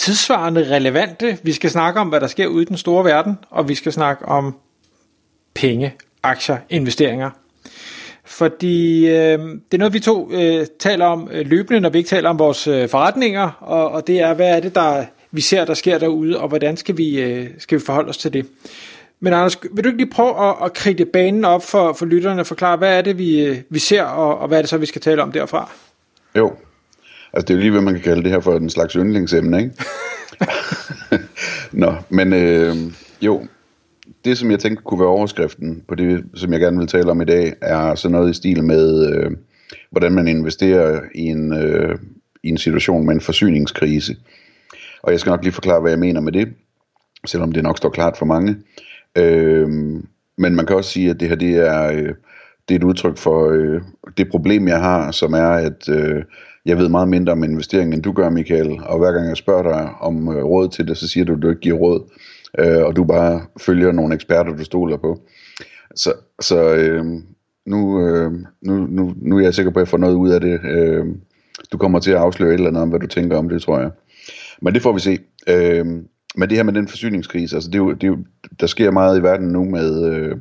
tidsvarende relevante. Vi skal snakke om, hvad der sker ude i den store verden, og vi skal snakke om penge, aktier, investeringer. Fordi øh, det er noget, vi to øh, taler om øh, løbende, når vi ikke taler om vores øh, forretninger, og, og det er, hvad er det, der vi ser, der sker derude, og hvordan skal vi, øh, skal vi forholde os til det. Men Anders, vil du ikke lige prøve at, at kridte banen op for, for lytterne og forklare, hvad er det, vi, øh, vi ser, og, og hvad er det så, vi skal tale om derfra? Jo, altså det er jo lige, hvad man kan kalde det her for en slags yndlingsemne, ikke? Nå, men øh, jo, det som jeg tænkte kunne være overskriften på det, som jeg gerne vil tale om i dag, er sådan noget i stil med, øh, hvordan man investerer i en, øh, i en situation med en forsyningskrise. Og jeg skal nok lige forklare, hvad jeg mener med det, selvom det nok står klart for mange. Øh, men man kan også sige, at det her det er, øh, det er et udtryk for øh, det problem, jeg har, som er, at øh, jeg ved meget mindre om investering, end du gør, Michael. Og hver gang jeg spørger dig om øh, råd til det, så siger du, at du ikke giver råd. Øh, og du bare følger nogle eksperter, du stoler på. Så, så øh, nu, øh, nu, nu, nu er jeg sikker på, at jeg får noget ud af det. Øh, du kommer til at afsløre et eller andet om, hvad du tænker om det, tror jeg. Men det får vi se. Øh, men det her med den forsyningskrise, altså det er jo, det er jo, der sker meget i verden nu med, øh,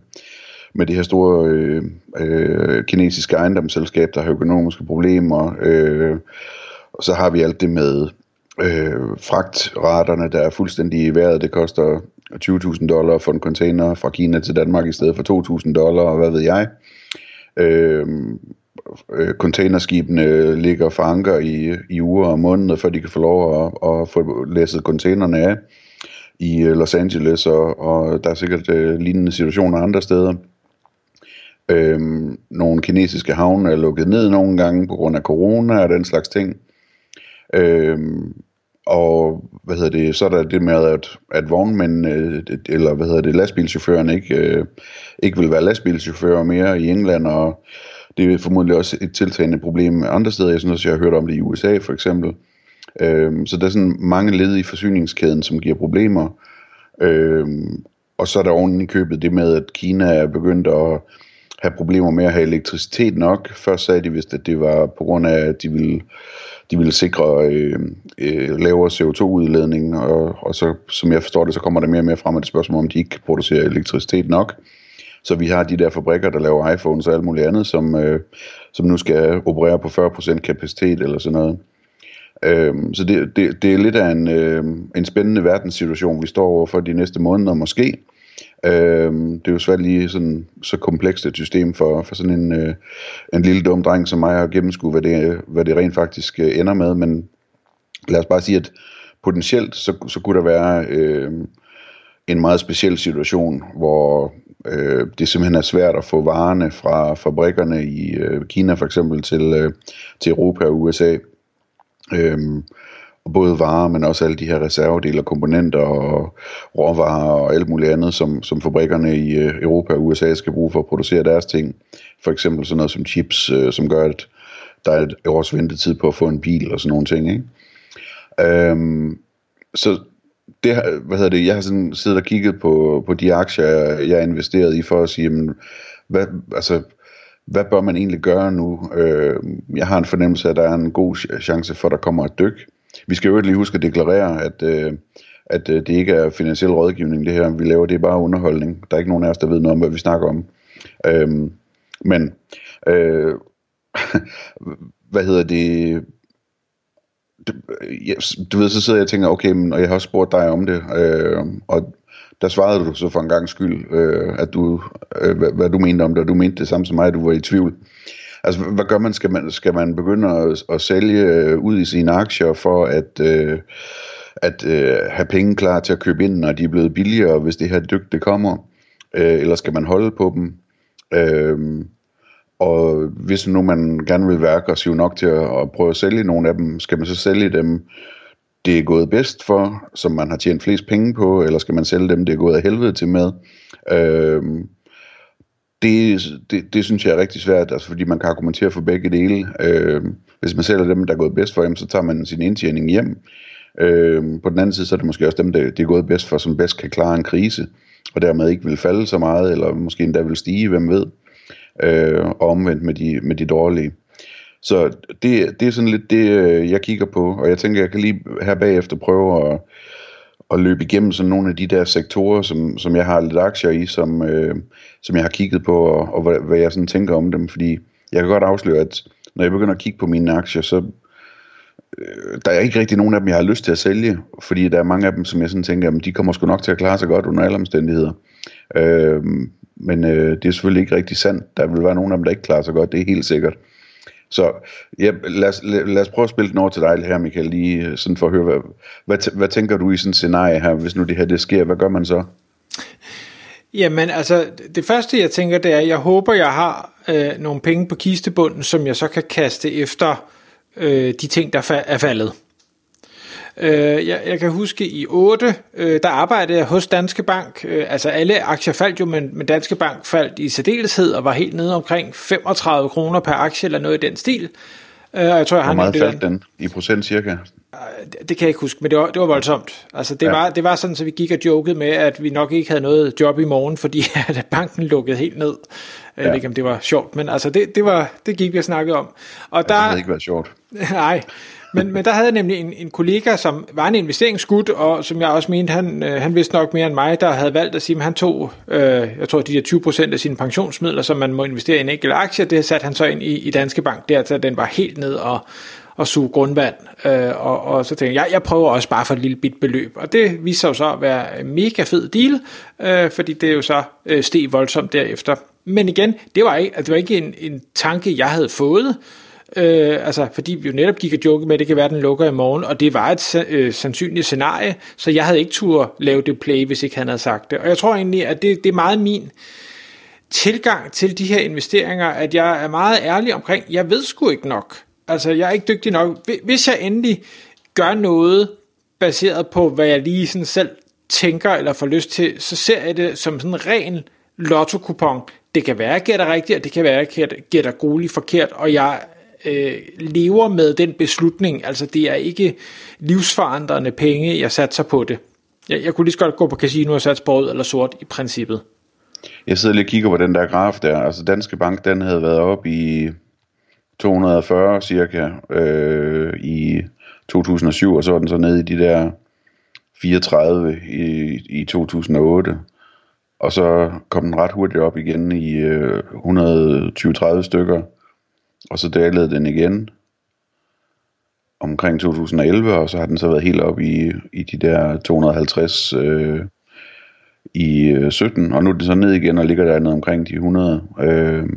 med det her store øh, øh, kinesiske ejendomsselskab, der har økonomiske problemer. Øh, og så har vi alt det med øh, fragtraterne, der er fuldstændig i vejret. Det koster 20.000 dollar for en container fra Kina til Danmark i stedet for 2.000 dollar, og hvad ved jeg. Øh, øh, containerskibene ligger for anker i, i uger og måneder, før de kan få lov at, at få læsset containerne af i øh, Los Angeles, og, og der er sikkert øh, lignende situationer andre steder. Øhm, nogle kinesiske havne er lukket ned nogle gange på grund af corona og den slags ting. Øhm, og hvad hedder det, så er der det med, at, at vognmænd, øh, eller hvad hedder det, lastbilchaufføren ikke, øh, ikke vil være lastbilchauffører mere i England, og det er formodentlig også et tiltagende problem andre steder. Jeg synes også, jeg har hørt om det i USA for eksempel. Øhm, så der er sådan mange led i forsyningskæden, som giver problemer. Øhm, og så er der oven i købet det med, at Kina er begyndt at have problemer med at have elektricitet nok. Først sagde de vist, at det var på grund af, at de ville, de ville sikre øh, øh, lavere CO2-udledning, og, og så, som jeg forstår det, så kommer der mere og mere frem af det spørgsmål, om de ikke kan producere elektricitet nok. Så vi har de der fabrikker, der laver iPhones og alt muligt andet, som, øh, som nu skal operere på 40% kapacitet eller sådan noget. Øhm, så det, det, det er lidt af en, øh, en spændende verdenssituation, vi står overfor de næste måneder måske. Øh, det er jo svært lige sådan, så komplekst et system for, for sådan en, øh, en lille dum dreng som mig at gennemskue, hvad det, hvad det rent faktisk øh, ender med. Men lad os bare sige, at potentielt så, så kunne der være øh, en meget speciel situation, hvor øh, det simpelthen er svært at få varerne fra fabrikkerne i øh, Kina for eksempel til, øh, til Europa og USA. Øh, både varer, men også alle de her reservedele og komponenter og råvarer og alt muligt andet, som, som fabrikkerne i øh, Europa og USA skal bruge for at producere deres ting. For eksempel sådan noget som chips, øh, som gør, at der er et års ventetid på at få en bil og sådan nogle ting. Ikke? Øhm, så det, hvad hedder det, jeg har sådan siddet og kigget på, på de aktier, jeg har investeret i, for at sige, jamen, hvad, altså, hvad bør man egentlig gøre nu? Øh, jeg har en fornemmelse af, at der er en god chance for, at der kommer et dyk. Vi skal jo lige huske at deklarere, at, øh, at øh, det ikke er finansiel rådgivning, det her vi laver, det bare underholdning. Der er ikke nogen af os, der ved noget om, hvad vi snakker om. Øhm, men, øh, hvad hedder det, du ved, så sidder jeg og tænker, okay, men, og jeg har også spurgt dig om det, øh, og der svarede du så for en gang skyld, øh, at du, øh, hvad, hvad du mente om det, og du mente det samme som mig, du var i tvivl. Altså, hvad gør man? Skal man, skal man begynde at, at sælge øh, ud i sine aktier for at, øh, at øh, have penge klar til at købe ind, når de er blevet billigere, hvis det her dyk det kommer? Øh, eller skal man holde på dem? Øh, og hvis nu man gerne vil være aggressiv nok til at, at prøve at sælge nogle af dem, skal man så sælge dem det er gået bedst for, som man har tjent flest penge på, eller skal man sælge dem, det er gået af helvede til med. Øh, det, det, det synes jeg er rigtig svært, altså fordi man kan argumentere for begge dele. Øh, hvis man sælger dem, der er gået bedst for, så tager man sin indtjening hjem. Øh, på den anden side, så er det måske også dem, der det er gået bedst for, som bedst kan klare en krise, og dermed ikke vil falde så meget, eller måske endda vil stige, hvem ved. Øh, og omvendt med de, med de dårlige. Så det, det er sådan lidt det, øh, jeg kigger på, og jeg tænker, jeg kan lige her bagefter prøve at, at løbe igennem sådan nogle af de der sektorer, som, som jeg har lidt aktier i, som, øh, som jeg har kigget på, og, og hvad, hvad jeg sådan tænker om dem, fordi jeg kan godt afsløre, at når jeg begynder at kigge på mine aktier, så øh, der er ikke rigtig nogen af dem, jeg har lyst til at sælge, fordi der er mange af dem, som jeg sådan tænker, at de kommer sgu nok til at klare sig godt under alle omstændigheder. Øh, men øh, det er selvfølgelig ikke rigtig sandt. Der vil være nogen af dem, der ikke klarer sig godt, det er helt sikkert. Så ja, lad, os, lad, lad os prøve at spille den over til dig her, Michael, lige øh, sådan for at høre, hvad, hvad, hvad tænker du i sådan et scenarie her, hvis nu det her det sker, hvad gør man så? Jamen altså, det første jeg tænker, det er, jeg håber, jeg har øh, nogle penge på kistebunden, som jeg så kan kaste efter øh, de ting, der er faldet. Øh, jeg, jeg kan huske i 8, øh, der arbejdede jeg hos Danske Bank. Øh, altså alle aktier faldt jo, men, men Danske Bank faldt i særdeleshed og var helt nede omkring 35 kroner per aktie eller noget i den stil. Øh, jeg tror, jeg Hvor meget faldt den i procent cirka? Det, det kan jeg ikke huske, men det var, det var voldsomt. Altså, det, ja. var, det var sådan, så vi gik og jokede med, at vi nok ikke havde noget job i morgen, fordi at banken lukkede helt ned. Jeg ved ikke, om det var sjovt, men altså, det, det, var, det gik vi og snakkede om. Og ja, der, det havde ikke været sjovt. Nej, men, men der havde jeg nemlig en, en kollega, som var en investeringsgud, og som jeg også mente, han, øh, han vidste nok mere end mig, der havde valgt at sige, at han tog, øh, jeg tror, de der 20% af sine pensionsmidler, som man må investere i en enkelt aktie, det satte han så ind i, i Danske Bank, der, så den var helt ned og, og suge grundvand. Øh, og, og så tænkte jeg, jeg, prøver også bare for et lille bit beløb. Og det viste sig jo så at være en mega fed deal, øh, fordi det er jo så øh, steg voldsomt derefter. Men igen, det var ikke, det var ikke en, en tanke, jeg havde fået. Øh, altså, fordi vi jo netop gik og joke med, at det kan være, at den lukker i morgen, og det var et øh, sandsynligt scenarie, så jeg havde ikke tur lave det play, hvis ikke han havde sagt det. Og jeg tror egentlig, at det, det er meget min tilgang til de her investeringer, at jeg er meget ærlig omkring, jeg ved sgu ikke nok. Altså, jeg er ikke dygtig nok. Hvis jeg endelig gør noget, baseret på, hvad jeg lige sådan selv tænker eller får lyst til, så ser jeg det som sådan en ren lotto-kupon. Det kan være, at jeg gætter rigtigt, og det kan være, at jeg gætter grueligt forkert, og jeg øh, lever med den beslutning. Altså, det er ikke livsforandrende penge, jeg satser på det. Jeg, jeg kunne lige så godt gå på casino og satse på rød eller sort i princippet. Jeg sidder lige og kigger på den der graf der. Altså, Danske Bank, den havde været op i 240 cirka øh, i 2007, og så var den så nede i de der 34 i, i 2008. Og så kom den ret hurtigt op igen i øh, 120-30 stykker, og så dalede den igen omkring 2011, og så har den så været helt op i, i de der 250 øh, i øh, 17, og nu er det så ned igen og ligger der ned omkring de 100. Øh.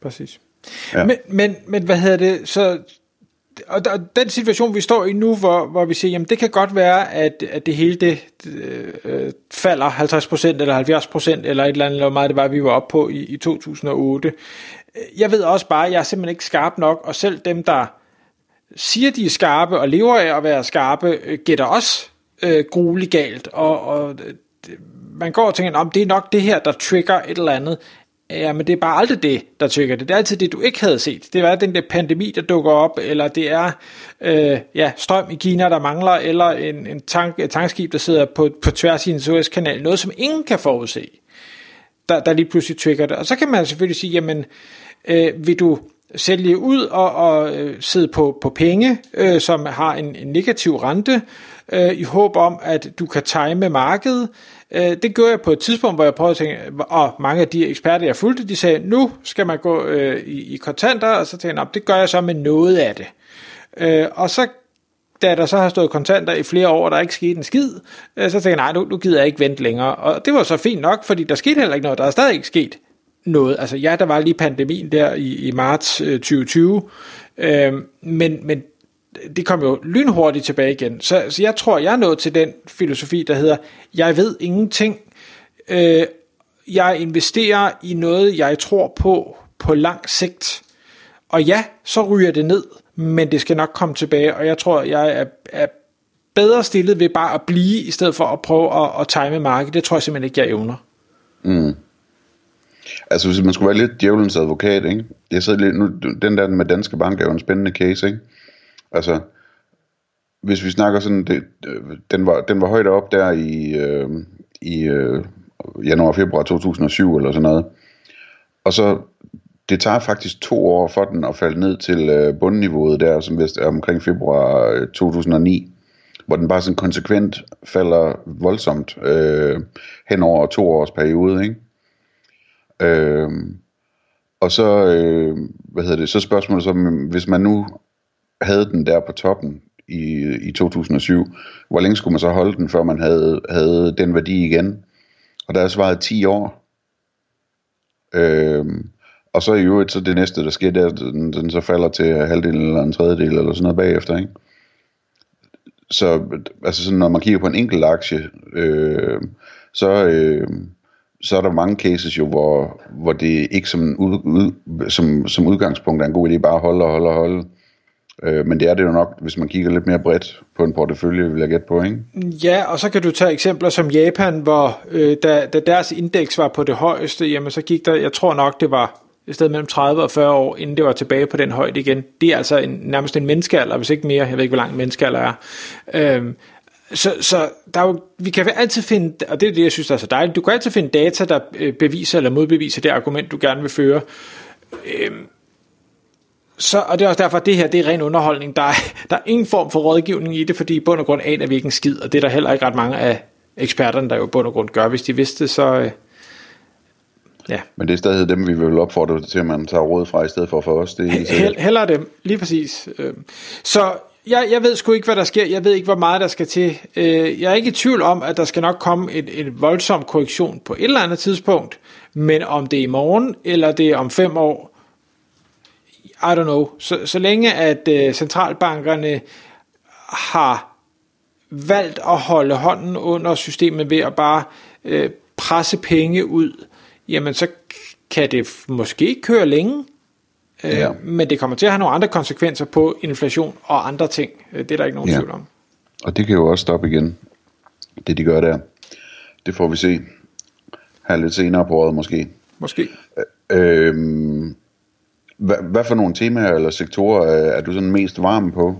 Præcis. Ja. Men, men, men hvad hedder det, så og der, den situation, vi står i nu, hvor, hvor vi siger, jamen det kan godt være, at, at det hele det øh, øh falder 50% eller 70% eller et eller andet, eller meget det var, vi var oppe på i, i 2008. Jeg ved også bare, at jeg er simpelthen ikke skarp nok, og selv dem, der siger, de er skarpe og lever af at være skarpe, øh, gætter også øh, grueligt galt, og, og øh, man går og tænker, om det er nok det her, der trigger et eller andet. Ja, men det er bare aldrig det, der trigger det. Det er altid det, du ikke havde set. Det er den der pandemi, der dukker op, eller det er øh, ja, strøm i Kina, der mangler, eller en, en tank, et tankskib, der sidder på, på tværs i en Suezkanal. Noget, som ingen kan forudse, der, der lige pludselig trigger det. Og så kan man selvfølgelig sige, jamen, øh, vil du sælge ud og, og øh, sidde på, på penge, øh, som har en, en negativ rente, øh, i håb om, at du kan time markedet, Øh, det gjorde jeg på et tidspunkt, hvor jeg prøvede at tænke, og mange af de eksperter, jeg fulgte, de sagde, nu skal man gå øh, i, i kontanter, og så tænkte jeg, det gør jeg så med noget af det. Øh, og så da der så har stået kontanter i flere år, og der er ikke sket en skid, øh, så tænkte jeg, nej, nu, nu gider jeg ikke vente længere. Og det var så fint nok, fordi der skete heller ikke noget. Der er stadig ikke sket noget. Altså ja, der var lige pandemien der i, i marts øh, 2020, øh, men, men det kom jo lynhurtigt tilbage igen. Så, så jeg tror, jeg er nået til den filosofi, der hedder, jeg ved ingenting. Øh, jeg investerer i noget, jeg tror på på lang sigt. Og ja, så ryger det ned. men det skal nok komme tilbage, og jeg tror, jeg er, er bedre stillet ved bare at blive, i stedet for at prøve at, at time markedet. Det tror jeg simpelthen ikke, jeg evner. Mm. Altså hvis man skulle være lidt djævelens advokat, ikke? Jeg sidder lidt, nu, den der med Danske Bank er jo en spændende case, ikke? Altså, hvis vi snakker sådan, det, den, var, den var højt op der i, øh, i øh, januar, februar 2007 eller sådan noget. Og så, det tager faktisk to år for den at falde ned til øh, bundniveauet der, som vist er omkring februar øh, 2009, hvor den bare sådan konsekvent falder voldsomt øh, hen over to års periode, ikke? Øh, og så, øh, hvad hedder det, så spørgsmålet så, hvis man nu havde den der på toppen i, i 2007, hvor længe skulle man så holde den, før man havde, havde den værdi igen? Og der er svaret 10 år. Øhm, og så i øvrigt, så det næste, der sker, det er, at den, den så falder til halvdelen eller en tredjedel eller sådan noget bagefter, ikke? Så altså sådan, når man kigger på en enkelt aktie, øh, så, øh, så er der mange cases jo, hvor, hvor det ikke som, ud, ud, som, som udgangspunkt er en god idé bare at holde og holde og holde. Øh, men det er det jo nok, hvis man kigger lidt mere bredt på en portefølje, vil jeg gætte på, ikke? Ja, og så kan du tage eksempler som Japan, hvor øh, da, da deres indeks var på det højeste, jamen så gik der, jeg tror nok, det var et sted mellem 30 og 40 år, inden det var tilbage på den højde igen. Det er altså en, nærmest en menneskealder, hvis ikke mere. Jeg ved ikke, hvor lang en menneskealder er. Øhm, så, så der er jo, vi kan altid finde, og det er det, jeg synes, der er så dejligt, du kan altid finde data, der øh, beviser eller modbeviser det argument, du gerne vil føre. Øhm, så, og det er også derfor, at det her det er ren underholdning. Der er, der er ingen form for rådgivning i det, fordi i bund og grund aner vi ikke en skid, og det er der heller ikke ret mange af eksperterne, der jo i bund og grund gør. Hvis de vidste, så, øh, Ja. Men det er stadig dem, vi vil opfordre til, at man tager råd fra, i stedet for for os. Det er helt Heller dem, lige præcis. Øhm, så jeg, jeg ved sgu ikke, hvad der sker. Jeg ved ikke, hvor meget der skal til. Øh, jeg er ikke i tvivl om, at der skal nok komme en, en voldsom korrektion på et eller andet tidspunkt. Men om det er i morgen, eller det er om fem år, I don't know. Så, så længe at uh, centralbankerne har valgt at holde hånden under systemet ved at bare uh, presse penge ud, jamen så kan det måske køre længe, øh, ja. men det kommer til at have nogle andre konsekvenser på inflation og andre ting. Øh, det er der ikke nogen ja. tvivl om. Og det kan jo også stoppe igen, det de gør der. Det får vi se her lidt senere på året måske. Måske. Øh, hvad, hvad for nogle temaer eller sektorer er du sådan mest varm på?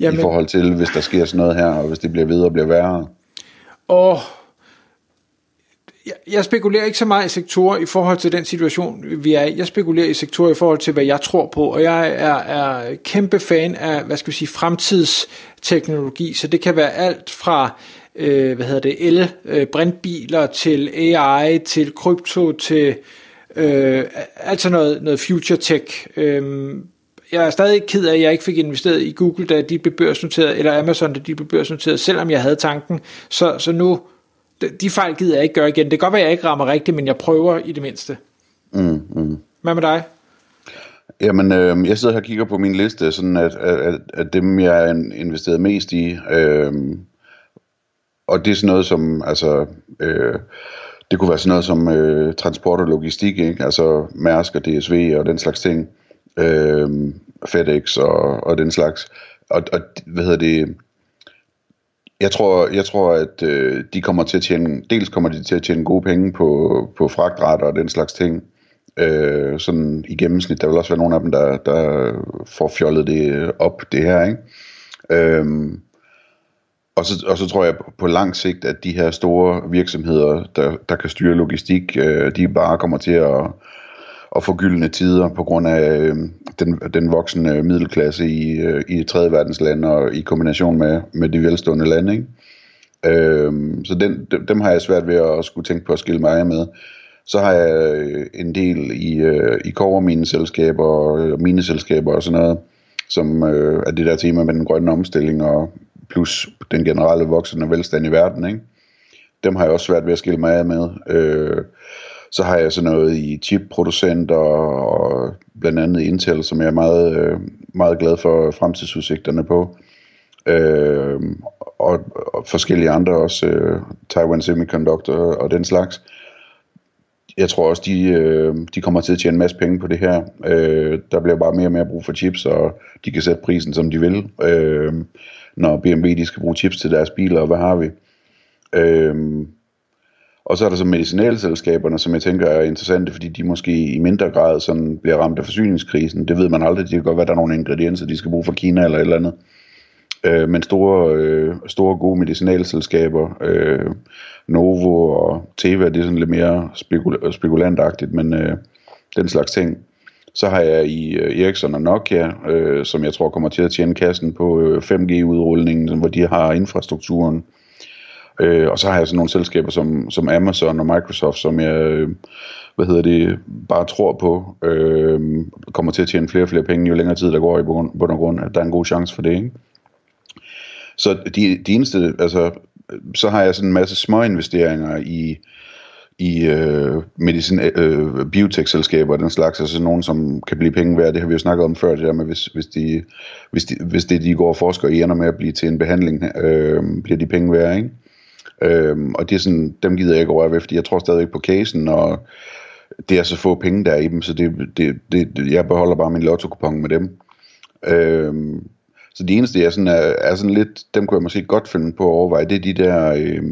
Jamen, I forhold til, hvis der sker sådan noget her, og hvis det bliver videre og bliver værre? Åh, jeg, jeg spekulerer ikke så meget i sektorer i forhold til den situation, vi er i. Jeg spekulerer i sektorer i forhold til, hvad jeg tror på, og jeg er, er kæmpe fan af, hvad skal vi sige, fremtidsteknologi, så det kan være alt fra øh, hvad hedder det, el, øh, brintbiler til AI, til krypto, til øh, altså noget, noget future tech. Øh, jeg er stadig ked af, at jeg ikke fik investeret i Google, da de blev børsnoteret, eller Amazon, da de blev børsnoteret, selvom jeg havde tanken. Så, så nu de fejl gider jeg ikke gøre igen. Det kan godt være, at jeg ikke rammer rigtigt, men jeg prøver i det mindste. Mm, mm. Hvad med dig? Jamen, øh, jeg sidder her og kigger på min liste, sådan at, at, at dem, jeg har investeret mest i, øh, og det er sådan noget som, altså, øh, det kunne være sådan noget som øh, transport og logistik, ikke? altså Mærsk og DSV og den slags ting, øh, FedEx og, og den slags. Og, og hvad hedder det, jeg tror, jeg tror at øh, de kommer til at tjene, dels kommer de til at tjene gode penge på, på fragtrater og den slags ting. Øh, sådan i gennemsnit, der vil også være nogle af dem, der, der får fjollet det op, det her, ikke? Øh, og så, og så tror jeg på lang sigt, at de her store virksomheder, der, der kan styre logistik, øh, de bare kommer til at, at få gyldne tider på grund af øh, den, den voksende middelklasse i, øh, i tredje verdens lande og i kombination med, med de velstående lande. Ikke? Øh, så den, dem, dem har jeg svært ved at skulle tænke på at skille mig af med. Så har jeg øh, en del i, øh, i selskaber og øh, mineselskaber og sådan noget, som øh, er det der tema med den grønne omstilling og plus den generelle voksende velstand i verden. Ikke? Dem har jeg også svært ved at skille mig af med. Øh, så har jeg sådan noget i chipproducenter og blandt andet Intel, som jeg er meget, øh, meget glad for fremtidsudsigterne på. Øh, og, og forskellige andre også, øh, Taiwan Semiconductor og den slags. jeg tror også, de, øh, de kommer til at tjene en masse penge på det her. Øh, der bliver bare mere og mere brug for chips, og de kan sætte prisen, som de vil, øh, når BMW de skal bruge chips til deres biler, og hvad har vi. Øhm, og så er der så medicinalselskaberne, som jeg tænker er interessante, fordi de måske i mindre grad sådan bliver ramt af forsyningskrisen. Det ved man aldrig. Det kan godt være, at der er nogle ingredienser, de skal bruge fra Kina eller et eller andet. Øh, men store, øh, store gode medicinalselskaber, øh, Novo og Teva, det er sådan lidt mere spekul- spekulantagtigt, men øh, den slags ting. Så har jeg i øh, Ericsson og Nokia, øh, som jeg tror kommer til at tjene kassen på øh, 5G-udrulningen, hvor de har infrastrukturen. Øh, og så har jeg sådan nogle selskaber som, som Amazon og Microsoft, som jeg øh, hvad hedder det, bare tror på, øh, kommer til at tjene flere og flere penge, jo længere tid der går i bund og grund, at der er en god chance for det. Ikke? Så de, de eneste, altså, så har jeg sådan en masse små investeringer i, i øh, medicin, øh, biotech-selskaber og den slags, altså nogen, som kan blive penge værd. Det har vi jo snakket om før, det der med, hvis, hvis, de, hvis, de, hvis det, de går og forsker i, ender med at blive til en behandling, øh, bliver de penge værd, ikke? Øh, og det er sådan, dem gider jeg ikke røre ved, fordi jeg tror stadigvæk på casen, og det er så få penge der i dem, så det, det, det, jeg beholder bare min lotto med dem. Øh, så de eneste, jeg sådan er, er sådan lidt, dem kunne jeg måske godt finde på at overveje, det er de der, øh,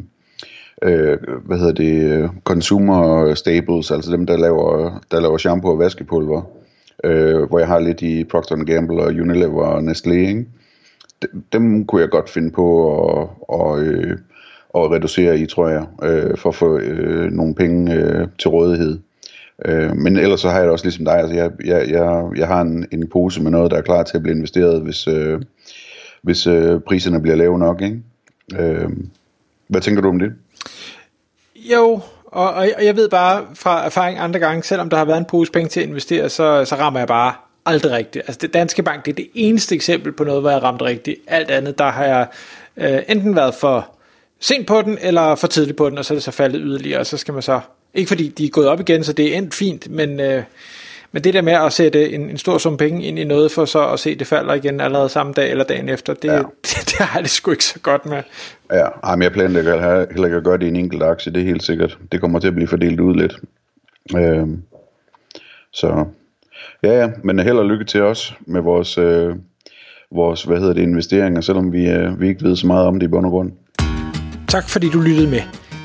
øh, hvad hedder det, øh, consumer staples, altså dem, der laver, der laver shampoo og vaskepulver, øh, hvor jeg har lidt i Procter Gamble og Unilever og Nestlé, ikke? Dem, dem kunne jeg godt finde på at, og, øh, at reducere i, tror jeg, øh, for at få øh, nogle penge øh, til rådighed. Øh, men ellers så har jeg det også ligesom dig, altså jeg, jeg, jeg, jeg har en, en pose med noget, der er klar til at blive investeret, hvis, øh, hvis øh, priserne bliver lave nok. Ikke? Øh, hvad tænker du om det? Jo, og, og jeg ved bare fra erfaring andre gange, selvom der har været en pose penge til at investere, så, så rammer jeg bare aldrig rigtigt. Altså det Danske Bank, det er det eneste eksempel på noget, hvor jeg ramte rigtigt. Alt andet, der har jeg øh, enten været for sent på den, eller for tidligt på den, og så er det så faldet yderligere, og så skal man så ikke fordi de er gået op igen, så det er endt fint, men, øh, men det der med at sætte en, en stor sum penge ind i noget, for så at se, det falder igen allerede samme dag eller dagen efter, det, ja. det, det har det sgu ikke så godt med. Ja, men jeg planlægger heller ikke at gøre det i en enkelt aktie, det er helt sikkert. Det kommer til at blive fordelt ud lidt. Øh, så ja, ja, men held og lykke til os med vores, øh, vores hvad hedder det, investeringer, selvom vi, øh, vi ikke ved så meget om det i bund og grund. Tak fordi du lyttede med.